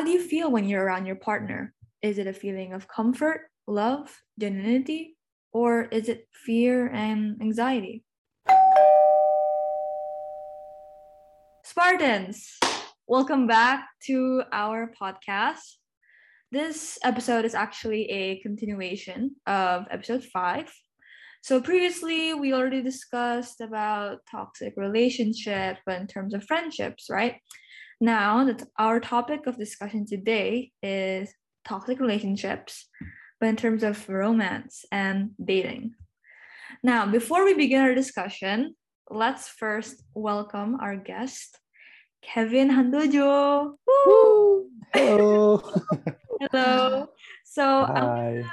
how do you feel when you're around your partner? Is it a feeling of comfort, love, genuinity, or is it fear and anxiety? Spartans, welcome back to our podcast. This episode is actually a continuation of episode five. So previously we already discussed about toxic relationship in terms of friendships, right? Now that our topic of discussion today is toxic relationships, but in terms of romance and dating. Now, before we begin our discussion, let's first welcome our guest, Kevin Handojo. Woo! Hello. Hello. So, Hi.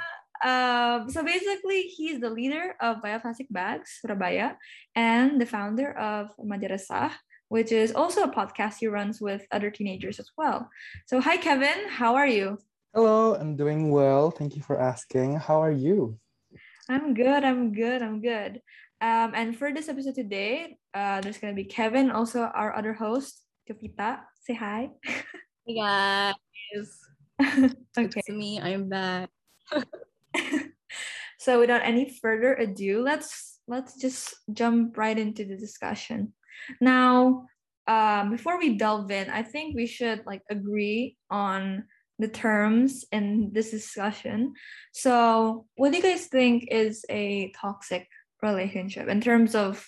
um, so basically, he's the leader of Bioplastic Bags Surabaya and the founder of Remaja Resah, which is also a podcast he runs with other teenagers as well. So, hi, Kevin. How are you? Hello, I'm doing well. Thank you for asking. How are you? I'm good. I'm good. I'm good. Um, and for this episode today, uh, there's gonna be Kevin, also our other host, Jovita. Say hi. Hey guys, okay. it's me. I'm back. so without any further ado, let's let's just jump right into the discussion. Now, um, before we delve in, I think we should like agree on the terms in this discussion. So, what do you guys think is a toxic relationship in terms of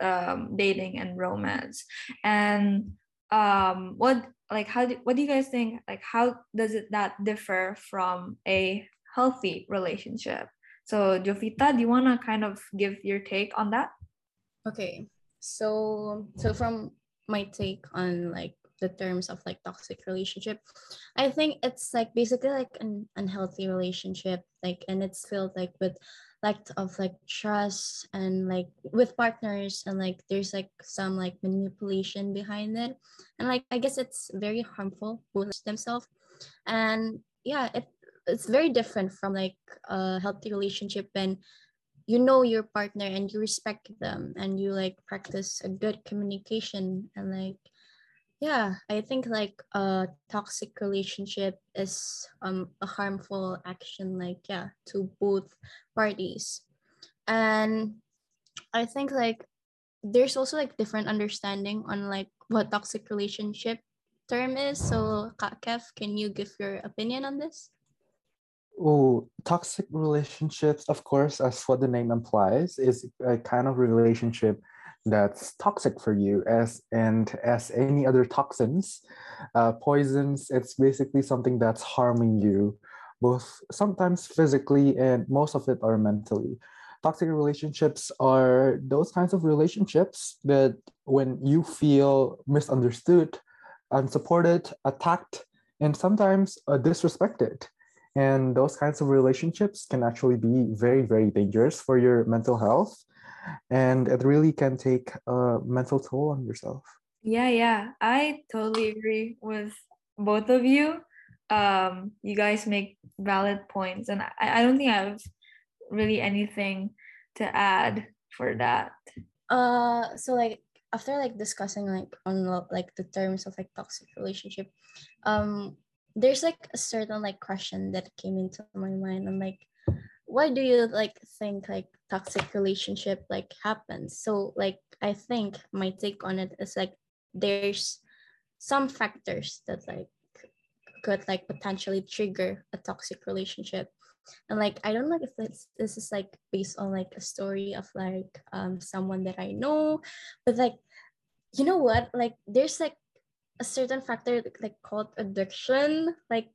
um, dating and romance? And um, what like how do, what do you guys think? Like, how does it that differ from a healthy relationship? So, Jovita, do you wanna kind of give your take on that? Okay, so so from my take on like the terms of like toxic relationship, I think it's like basically like an unhealthy relationship, like and it's filled like with lack of like trust and like with partners and like there's like some like manipulation behind it. And like i guess it's very harmful for themselves. And yeah it it's very different from like a healthy relationship when you know your partner and you respect them and you like practice a good communication and like yeah i think like a toxic relationship is um a harmful action like yeah to both parties. And i think like there's also like different understanding on like what toxic relationship term is. So Kev, can you give your opinion on this Oh, toxic relationships, of course, as what the name implies, is a kind of relationship that's toxic for you as and as any other toxins. Uh, poisons it's basically something that's harming you both sometimes physically and most of it are mentally. Toxic relationships are those kinds of relationships that when you feel misunderstood unsupported attacked and sometimes uh, disrespected and those kinds of relationships can actually be very very dangerous for your mental health and it really can take a mental toll on yourself Yeah, yeah, I totally agree with both of you. Um, you guys make valid points, and I, I don't think I have really anything to add for that. uh so like after like discussing like on like the terms of like toxic relationship um there's like a certain like question that came into my mind. I'm like why do you like think like toxic relationship like happens? So like i think my take on it is like there's some factors that like could like potentially trigger a toxic relationship. And like i don't know if it's this is like based on like a story of like um someone that i know but like you know what? Like there's like a certain factor like called addiction. Like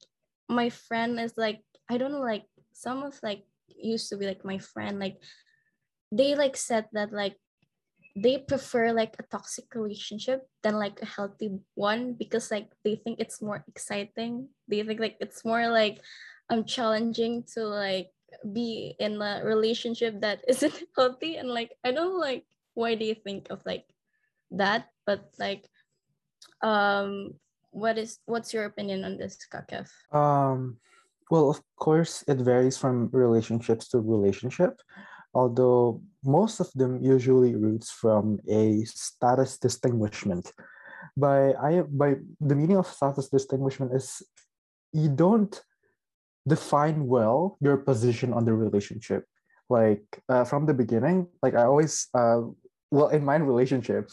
my friend is like i don't know like some of like used to be like my friend like they like said that like they prefer like a toxic relationship than like a healthy one because like they think it's more exciting. They think like it's more like um challenging to like be in a relationship that isn't healthy. And like i don't like why do you think of like that. But like um what is what's your opinion on this kakev um well of course it varies from relationships to relationship although most of them usually roots from a status distinguishment. By i by the meaning of status distinguishment is you don't define well your position on the relationship. Like uh, from the beginning like i always uh, well in my relationship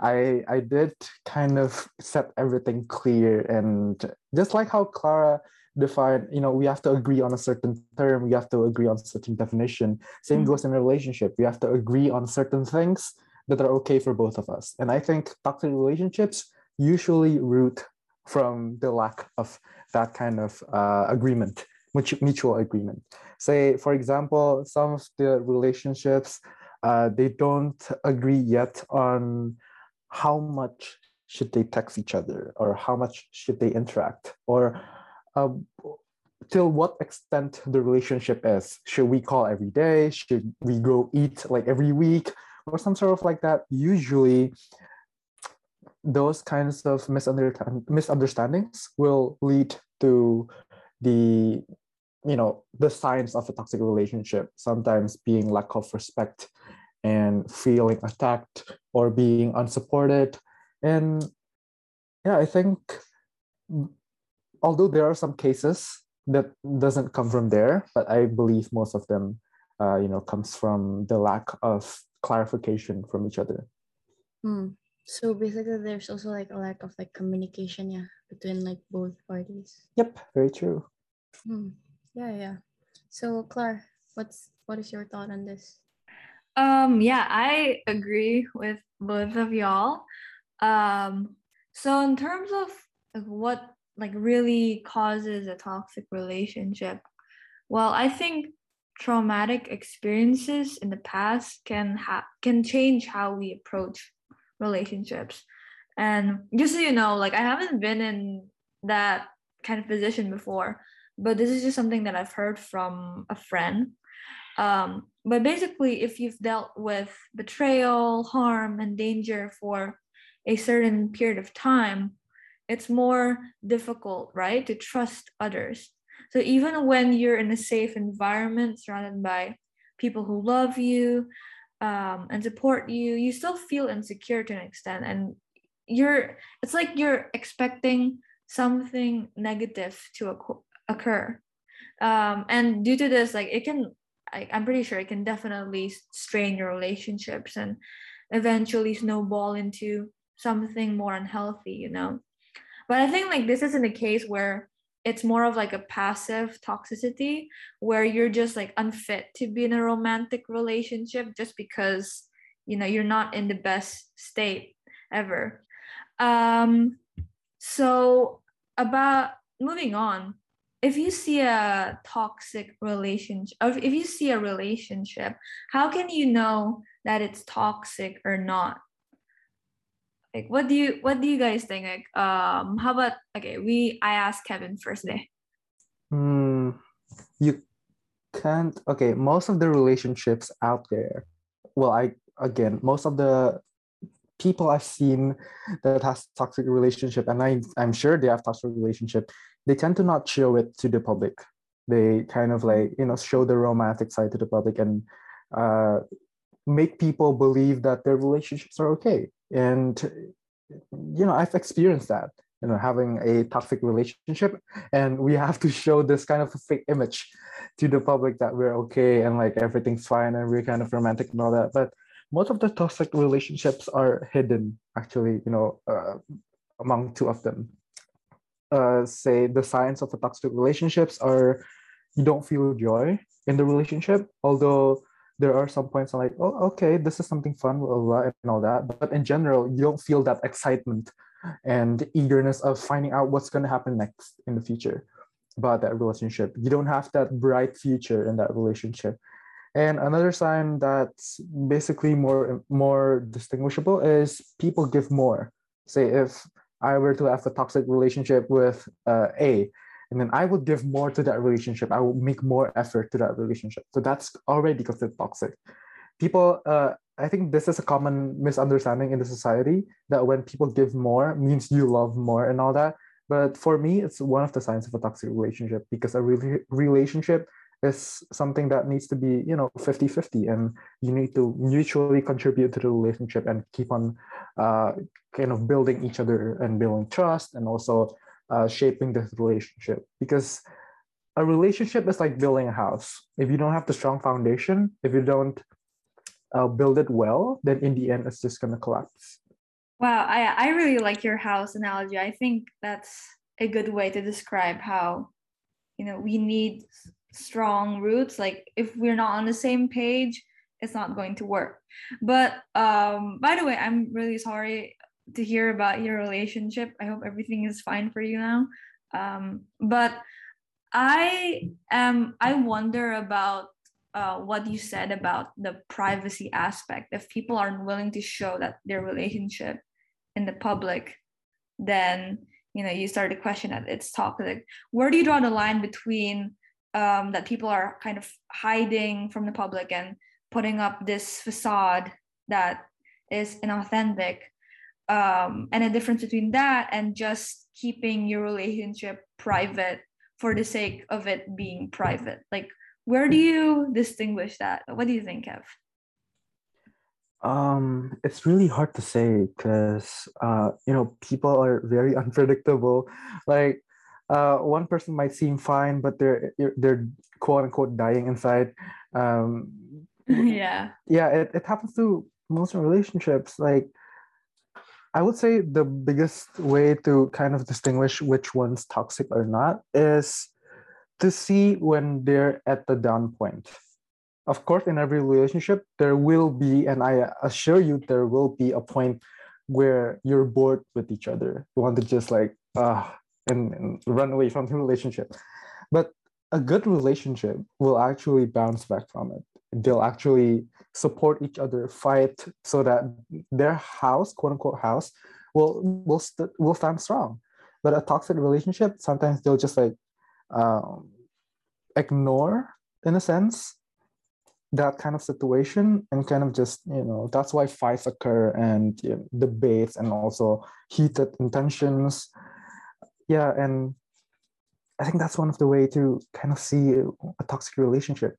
i i did kind of set everything clear and just like how clara defined you know we have to agree on a certain term we have to agree on a certain definition. Same mm-hmm. goes in a relationship. We have to agree on certain things that are okay for both of us. And i think toxic relationships usually root from the lack of that kind of uh, agreement mutual agreement. Say for example some of the relationships uh, they don't agree yet on how much should they text each other or how much should they interact or uh, till what extent the relationship is. Should we call every day? Should we go eat like every week or some sort of like that? Usually those kinds of misunderstandings will lead to the you know the signs of a toxic relationship sometimes being lack of respect and feeling attacked or being unsupported and yeah i think although there are some cases that doesn't come from there but i believe most of them uh, you know comes from the lack of clarification from each other hmm. so basically there's also like a lack of like communication yeah between like both parties yep very true hmm. Yeah, yeah. So, Claire, what's what is your thought on this? Um, yeah, I agree with both of y'all. Um, so in terms of, of what like really causes a toxic relationship, well, I think traumatic experiences in the past can have can change how we approach relationships. And just so you know, like I haven't been in that kind of position before but this is just something that I've heard from a friend. Um, but basically, if you've dealt with betrayal, harm, and danger for a certain period of time, it's more difficult, right, to trust others. So even when you're in a safe environment surrounded by people who love you um, and support you, you still feel insecure to an extent. And you're, it's like you're expecting something negative to occur. Um, and due to this like it can I, i'm pretty sure it can definitely strain your relationships and eventually snowball into something more unhealthy you know? But i think like this isn't a case where it's more of like a passive toxicity where you're just like unfit to be in a romantic relationship just because you know you're not in the best state ever. Um so about moving on if you see a toxic relationship or if you see a relationship how can you know that it's toxic or not? Like what do you what do you guys think? Like um how about okay we i asked kevin first day mm, you can't okay most of the relationships out there well i again most of the people i've seen that has toxic relationship and I, i'm sure they have toxic relationship they tend to not show it to the public. They kind of like you know show the romantic side to the public and uh, make people believe that their relationships are okay. And you know I've experienced that you know having a toxic relationship and we have to show this kind of fake image to the public that we're okay and like everything's fine and we're kind of romantic and all that but most of the toxic relationships are hidden actually you know uh, among two of them uh, say the signs of a toxic relationships are you don't feel joy in the relationship although there are some points I'm like oh okay this is something fun blah, blah, and all that. But in general you don't feel that excitement and eagerness of finding out what's going to happen next in the future about that relationship. You don't have that bright future in that relationship. And another sign that's basically more more distinguishable is people give more. Say if I were to have a toxic relationship with uh, A, and then I would give more to that relationship. I would make more effort to that relationship. So that's already considered toxic. People, uh, I think this is a common misunderstanding in the society that when people give more means you love more and all that. But for me, it's one of the signs of a toxic relationship because a re- relationship is something that needs to be you know 50 50 and you need to mutually contribute to the relationship and keep on uh, kind of building each other and building trust and also uh, shaping this relationship because a relationship is like building a house. If you don't have the strong foundation, if you don't uh, build it well, then in the end, it's just gonna collapse. Wow, I I really like your house analogy. I think that's a good way to describe how, you know, we need strong roots. Like if we're not on the same page, it's not going to work. But um, by the way, I'm really sorry to hear about your relationship. I hope everything is fine for you now. Um, but I am I wonder about uh, what you said about the privacy aspect. If people aren't willing to show that their relationship in the public, then you know you start to question that it's toxic. Where do you draw the line between um, that people are kind of hiding from the public and putting up this facade that is inauthentic. Um, and a difference between that and just keeping your relationship private for the sake of it being private. Like where do you distinguish that? What do you think kev? Um it's really hard to say because uh you know people are very unpredictable. Like uh one person might seem fine but they're they're quote unquote dying inside um yeah yeah it, it happens to most relationships like I would say the biggest way to kind of distinguish which one's toxic or not is to see when they're at the down point. Of course, in every relationship, there will be, and I assure you, there will be a point where you're bored with each other. You want to just like, ah, uh, and, and run away from the relationship. But a good relationship will actually bounce back from it. They'll actually support each other, fight so that their house, quote unquote house, will will st- will stand strong. But a toxic relationship, sometimes they'll just like um, ignore, in a sense, that kind of situation and kind of just you know that's why fights occur and you know, debates and also heated intentions. Yeah, and I think that's one of the way to kind of see a toxic relationship.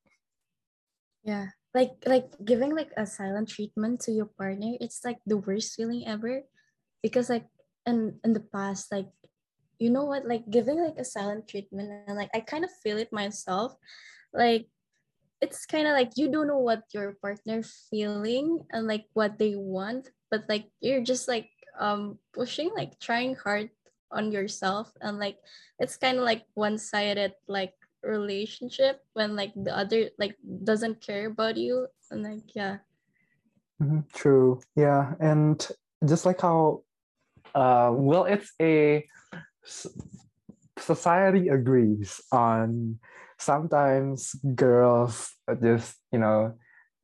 Yeah, like like giving like a silent treatment to your partner it's like the worst feeling ever because like in in the past like you know what like giving like a silent treatment and like i kind of feel it myself like it's kind of like you don't know what your partner feeling and like what they want but like you're just like um pushing like trying hard on yourself and like it's kind of like one-sided like relationship when like the other like doesn't care about you and like yeah mm-hmm. true yeah and just like how uh well it's a society agrees on sometimes girls just you know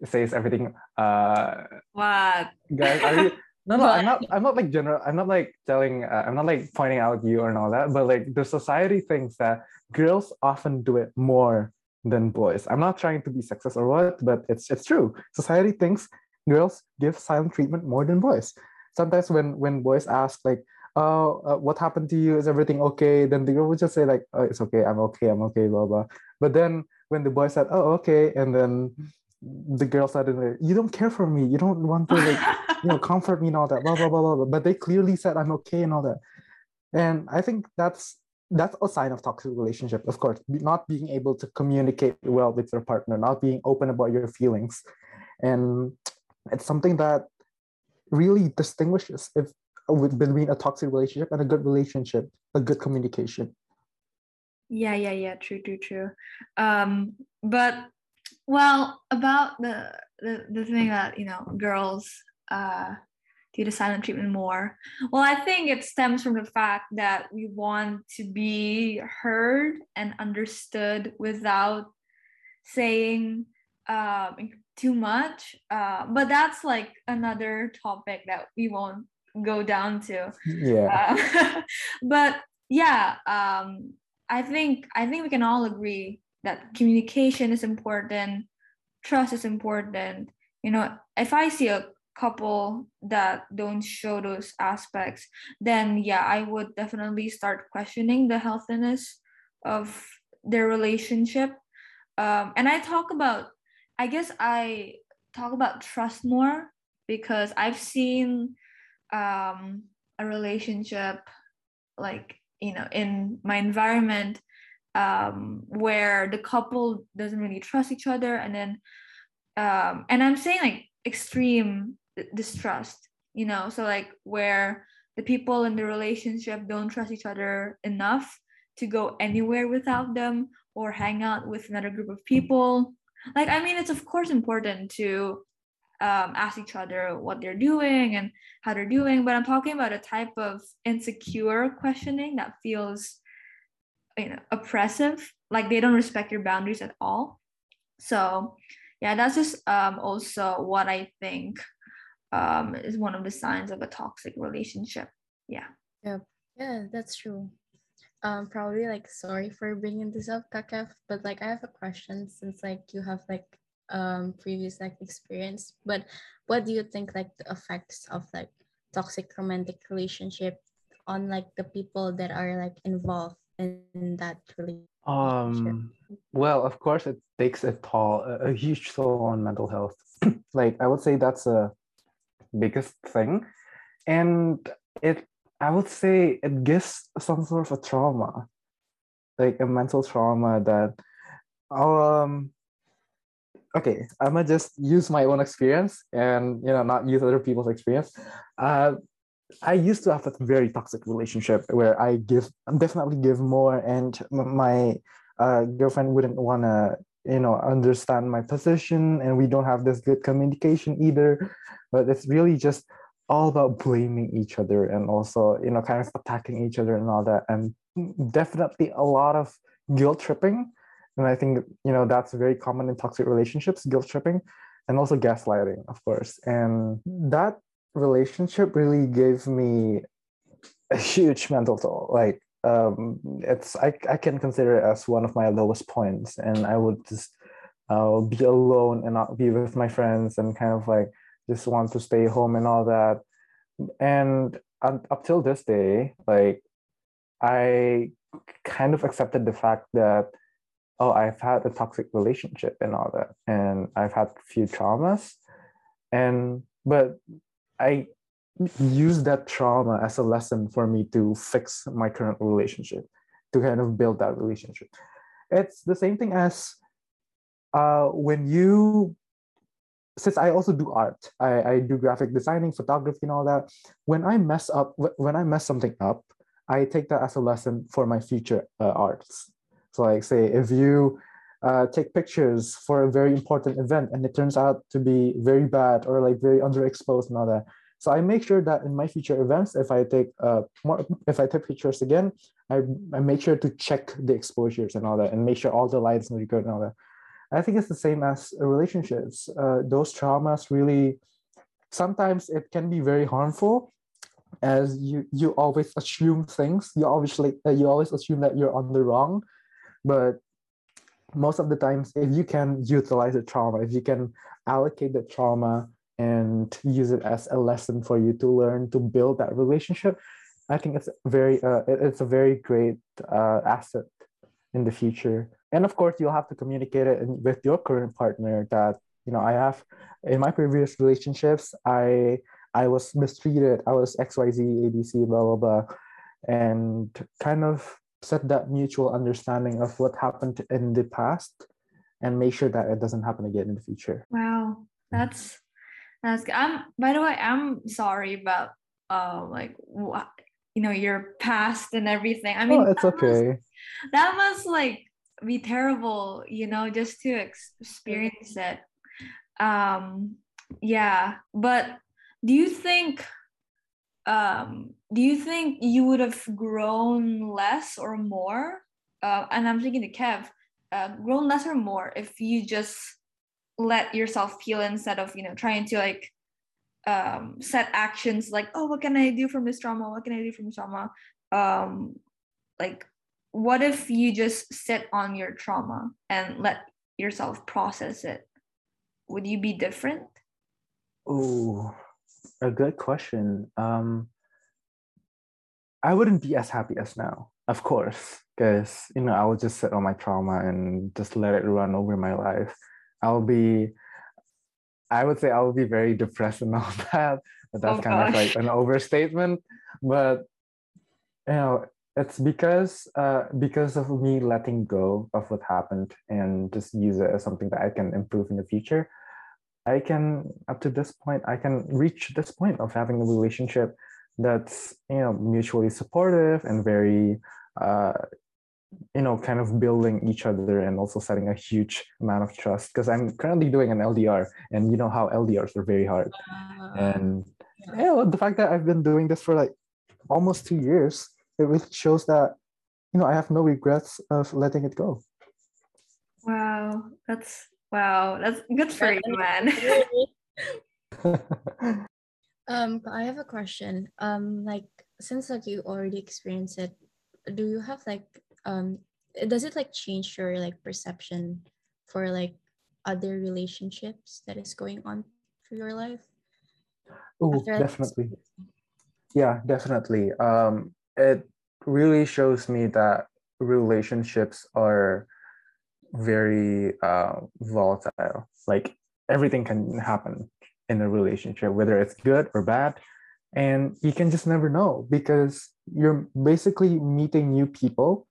says everything uh what guys are you no no i'm not i'm not like general i'm not like telling uh, i'm not like pointing out you and all that but like the society thinks that girls often do it more than boys. I'm not trying to be sexist or what but it's it's true. Society thinks girls give silent treatment more than boys. Sometimes when when boys ask like oh uh, what happened to you? Is everything okay? Then the girl would just say like oh, it's okay. I'm okay. I'm okay blah blah. But then when the boy said oh okay and then the girl suddenly you don't care for me. You don't want to like you know comfort me and all that blah blah blah blah, blah. but they clearly said i'm okay and all that. And i think that's that's a sign of toxic relationship of course. Not being able to communicate well with your partner not being open about your feelings. And it's something that really distinguishes if with between a toxic relationship and a good relationship a good communication. Yeah yeah yeah. True true true. Um but well about the the, the thing that you know girls uh do the silent treatment more? Well, I think it stems from the fact that we want to be heard and understood without saying um, too much. Uh, but that's like another topic that we won't go down to. Yeah. Uh, but yeah, um, I think I think we can all agree that communication is important, trust is important. You know, if I see a couple that don't show those aspects, then yeah, I would definitely start questioning the healthiness of their relationship. Um, and I talk about, I guess I talk about trust more because I've seen um, a relationship like you know in my environment um, where the couple doesn't really trust each other and then um, and i'm saying like extreme distrust you know? So like where the people in the relationship don't trust each other enough to go anywhere without them or hang out with another group of people. Like i mean it's of course important to um, ask each other what they're doing and how they're doing but i'm talking about a type of insecure questioning that feels you know oppressive like they don't respect your boundaries at all. So yeah that's just um, also what i think um, is one of the signs of a toxic relationship. Yeah. Yeah yeah that's true. Um probably like sorry for bringing this up kakef but like i have a question since like you have like um previous like experience but what do you think like the effects of like toxic romantic relationship on like the people that are like involved that relationship. Um well of course it takes a toll a, a huge toll on mental health. Like i would say that's a biggest thing. And it i would say it gives some sort of a trauma like a mental trauma that um okay i'm gonna just use my own experience and you know not use other people's experience. Uh i used to have a very toxic relationship where i give definitely give more and my uh, girlfriend wouldn't want to you know understand my position and we don't have this good communication either. But it's really just all about blaming each other and also you know kind of attacking each other and all that. And definitely a lot of guilt tripping. And i think you know that's very common in toxic relationships guilt tripping and also gaslighting of course. And that relationship really gave me a huge mental toll. Like um it's i, I can consider it as one of my lowest points and i would just uh, be alone and not be with my friends and kind of like just want to stay home and all that. And up, till this day like i kind of accepted the fact that oh i've had a toxic relationship and all that and i've had a few traumas. And but i use that trauma as a lesson for me to fix my current relationship to kind of build that relationship it's the same thing as uh, when you since I also do art, I, I do graphic designing, photography, and all that. When I mess up, when I mess something up, I take that as a lesson for my future uh, arts. So, like, say, if you uh, take pictures for a very important event and it turns out to be very bad or like very underexposed and all that, so I make sure that in my future events, if I take uh, more, if I take pictures again, I, I make sure to check the exposures and all that, and make sure all the lights are good and all that. I think it's the same as relationships. Uh, those traumas really, sometimes it can be very harmful, as you you always assume things. You obviously uh, you always assume that you're on the wrong, but most of the times, if you can utilize the trauma, if you can allocate the trauma and use it as a lesson for you to learn to build that relationship, I think it's very uh, it's a very great uh, asset in the future. And of course you'll have to communicate it with your current partner that you know i have in my previous relationships i i was mistreated. I was xyz abc blah blah blah. And kind of set that mutual understanding of what happened in the past and make sure that it doesn't happen again in the future. Wow. That's that's good. i'm by the way i'm sorry about uh like what you know your past and everything. I mean oh, it's okay must, that must like be terrible you know just to experience it. Um yeah but do you think um do you think you would have grown less or more uh, and i'm thinking to kev uh, grown less or more if you just let yourself feel instead of you know trying to like um set actions like oh what can i do from this trauma what can i do from trauma um like what if you just sit on your trauma and let yourself process it? Would you be different? Oh, a good question. Um, I wouldn't be as happy as now, of course, because you know I would just sit on my trauma and just let it run over my life. I'll be, I would say I will be very depressed and all that, but that's oh, kind gosh. of like an overstatement. But you know, it's because uh, because of me letting go of what happened and just use it as something that I can improve in the future. I can up to this point I can reach this point of having a relationship that's you know mutually supportive and very uh, you know kind of building each other and also setting a huge amount of trust. Because I'm currently doing an LDR and you know how LDRs are very hard. Uh, and yeah, well, the fact that I've been doing this for like almost two years it really shows that you know I have no regrets of letting it go. Wow, that's wow, that's good for you, man. um, I have a question. Um, like since like you already experienced it, do you have like um, does it like change your like perception for like other relationships that is going on for your life? Oh, definitely. Yeah, definitely. Um, it really shows me that relationships are very uh, volatile. Like everything can happen in a relationship, whether it's good or bad. And you can just never know because you're basically meeting new people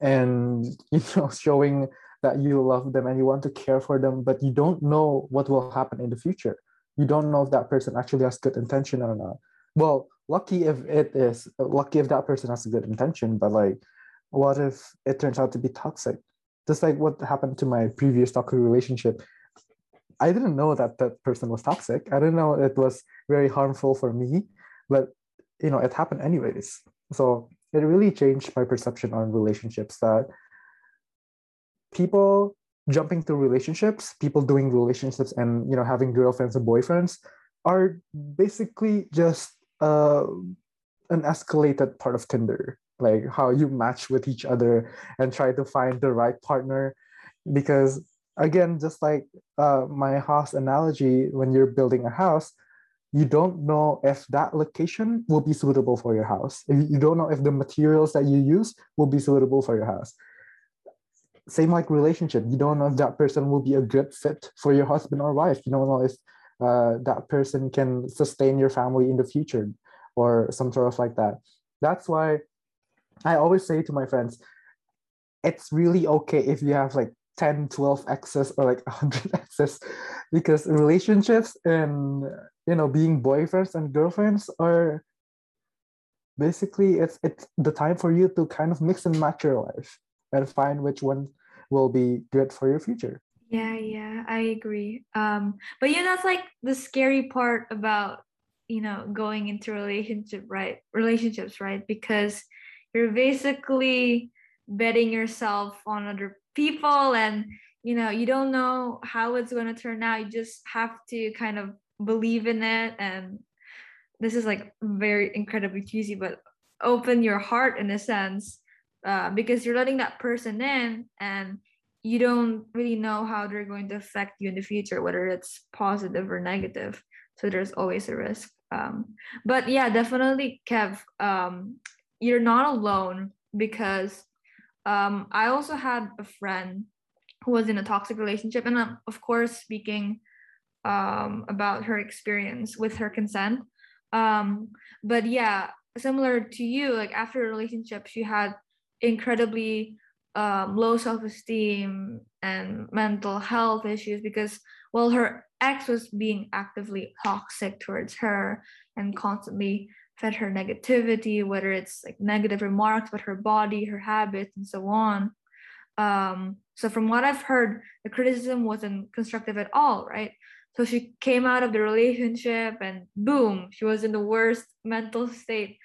and you know showing that you love them and you want to care for them, but you don't know what will happen in the future. You don't know if that person actually has good intention or not. Well, lucky if it is lucky if that person has a good intention but like what if it turns out to be toxic just like what happened to my previous toxic relationship i didn't know that that person was toxic i didn't know it was very harmful for me but you know it happened anyways so it really changed my perception on relationships that people jumping through relationships people doing relationships and you know having girlfriends and boyfriends are basically just uh, an escalated part of Tinder, like how you match with each other and try to find the right partner. Because again, just like uh, my house analogy, when you're building a house, you don't know if that location will be suitable for your house. You don't know if the materials that you use will be suitable for your house. Same like relationship, you don't know if that person will be a good fit for your husband or wife. You don't know if uh, that person can sustain your family in the future or some sort of like that that's why i always say to my friends it's really okay if you have like 10 12 exes or like 100 exes because relationships and you know being boyfriends and girlfriends are basically it's it's the time for you to kind of mix and match your life and find which one will be good for your future yeah, yeah, I agree. Um, but you know, that's like the scary part about you know going into relationship, right? Relationships, right? Because you're basically betting yourself on other people, and you know, you don't know how it's going to turn out. You just have to kind of believe in it, and this is like very incredibly cheesy, but open your heart in a sense, uh, because you're letting that person in, and you don't really know how they're going to affect you in the future, whether it's positive or negative. So there's always a risk. Um, but yeah, definitely, Kev, um, you're not alone because um, I also had a friend who was in a toxic relationship, and I'm, of course, speaking um, about her experience with her consent. Um, but yeah, similar to you, like after a relationship, she had incredibly um, low self-esteem and mental health issues because well her ex was being actively toxic towards her and constantly fed her negativity whether it's like negative remarks about her body her habits and so on. Um, so from what i've heard the criticism wasn't constructive at all right? So she came out of the relationship and boom she was in the worst mental state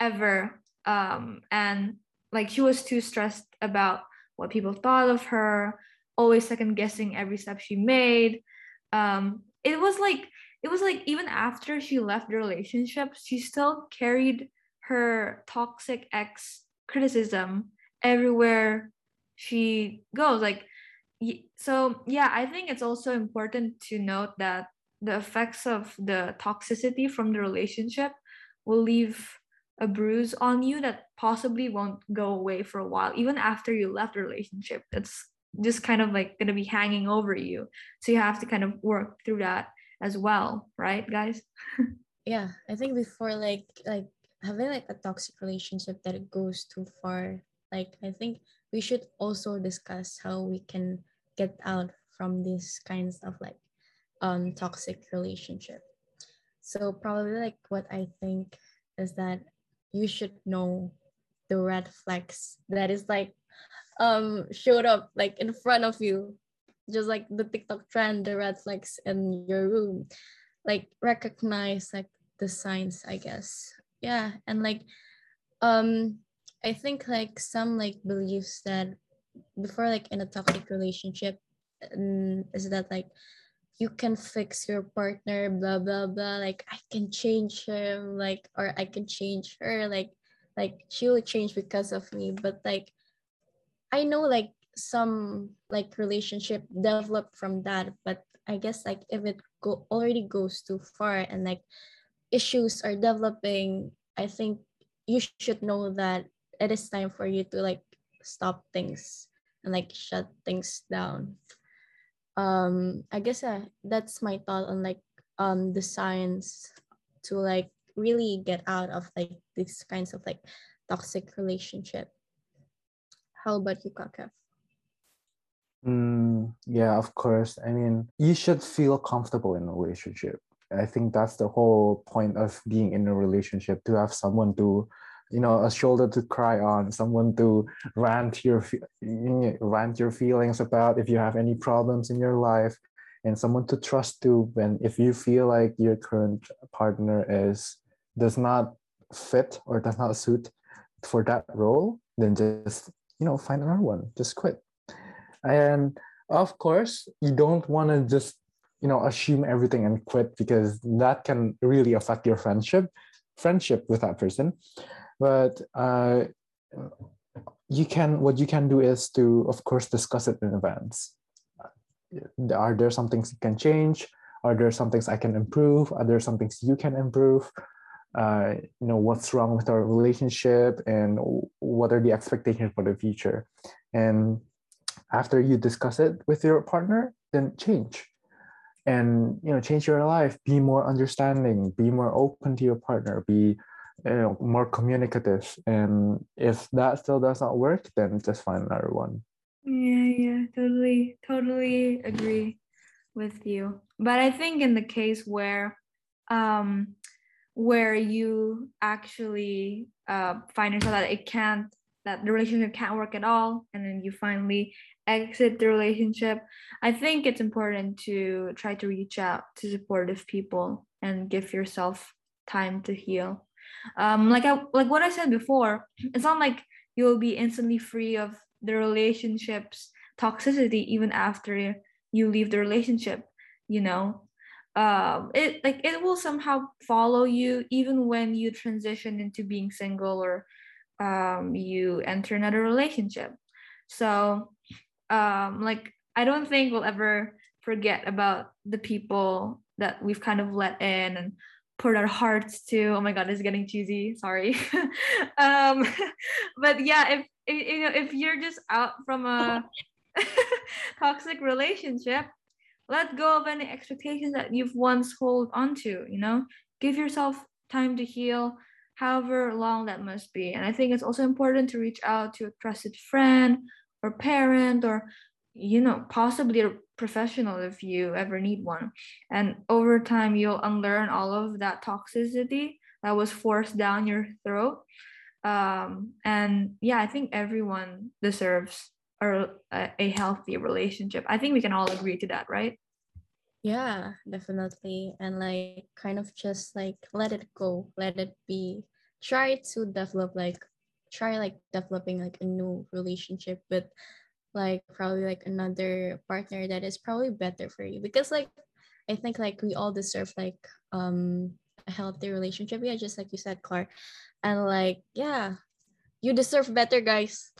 ever. Um, and like she was too stressed about what people thought of her always second guessing every step she made. Um it was like it was like even after she left the relationship she still carried her toxic ex criticism everywhere she goes like so yeah i think it's also important to note that the effects of the toxicity from the relationship will leave a bruise on you that possibly won't go away for a while. Even after you left the relationship it's just kind of like going to be hanging over you. So you have to kind of work through that as well right guys? Yeah i think before like like having like a toxic relationship that goes too far like i think we should also discuss how we can get out from these kinds of like um toxic relationship. So probably like what i think is that you should know the red flags that is like um showed up like in front of you just like the tiktok trend the red flags in your room. Like recognize like the signs i guess. Yeah and like um i think like some like beliefs that before like in a toxic relationship is that like you can fix your partner blah blah blah. Like i can change him like or i can change her. Like like she will change because of me. But like i know like some like relationship develop from that. But i guess like if it go already goes too far and like issues are developing i think you should know that it is time for you to like stop things and like shut things down. Um i guess uh, that's my thought on like um the science to like really get out of like these kinds of like toxic relationship. How about you Kakev? Mm, yeah, of course. I mean, you should feel comfortable in a relationship. I think that's the whole point of being in a relationship to have someone to, you know, a shoulder to cry on, someone to rant your rant your feelings about if you have any problems in your life, and someone to trust to when if you feel like your current partner is does not fit or does not suit for that role, then just you know find another one. Just quit and of course you don't want to just you know assume everything and quit because that can really affect your friendship friendship with that person. But uh, you can what you can do is to of course discuss it in advance. Are there some things you can change? Are there some things i can improve? Are there some things you can improve? Uh, you know what's wrong with our relationship and what are the expectations for the future? And after you discuss it with your partner then change. And you know change your life. Be more understanding. Be more open to your partner. Be you know more communicative. And if that still does not work then just find another one. Yeah yeah totally totally agree with you. But i think in the case where um where you actually uh find yourself that it can't that the relationship can't work at all and then you finally exit the relationship, I think it's important to try to reach out to supportive people and give yourself time to heal. Um, like I like what I said before, it's not like you'll be instantly free of the relationship's toxicity even after you leave the relationship, you know. Um, it like it will somehow follow you even when you transition into being single or um, you enter another relationship. So um like I don't think we'll ever forget about the people that we've kind of let in and poured our hearts to. Oh my god, it's getting cheesy. Sorry. um but yeah, if, if you know if you're just out from a toxic relationship, let go of any expectations that you've once hold onto, you know? Give yourself time to heal however long that must be. And I think it's also important to reach out to a trusted friend or parent or you know possibly a professional if you ever need one. And over time you'll unlearn all of that toxicity that was forced down your throat. Um, and yeah i think everyone deserves a, a healthy relationship. I think we can all agree to that right yeah definitely. And like kind of just like let it go let it be. Try to develop like try like developing like a new relationship with like probably like another partner that is probably better for you. Because like I think like we all deserve like um a healthy relationship. Yeah just like you said Clark. And like yeah you deserve better guys.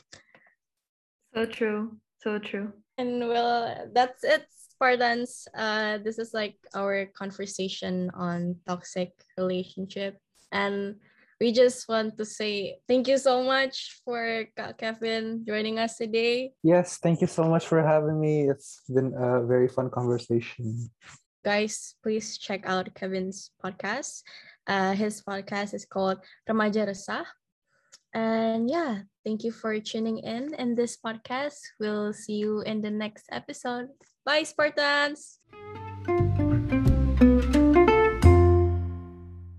So true. So true. And well that's it Spartans uh this is like our conversation on toxic relationship and we just want to say thank you so much for Kevin joining us today. Yes, thank you so much for having me. It's been a very fun conversation. Guys, please check out Kevin's podcast. Uh, his podcast is called Remaja Resah. And yeah, thank you for tuning in in this podcast. We'll see you in the next episode. Bye, Spartans!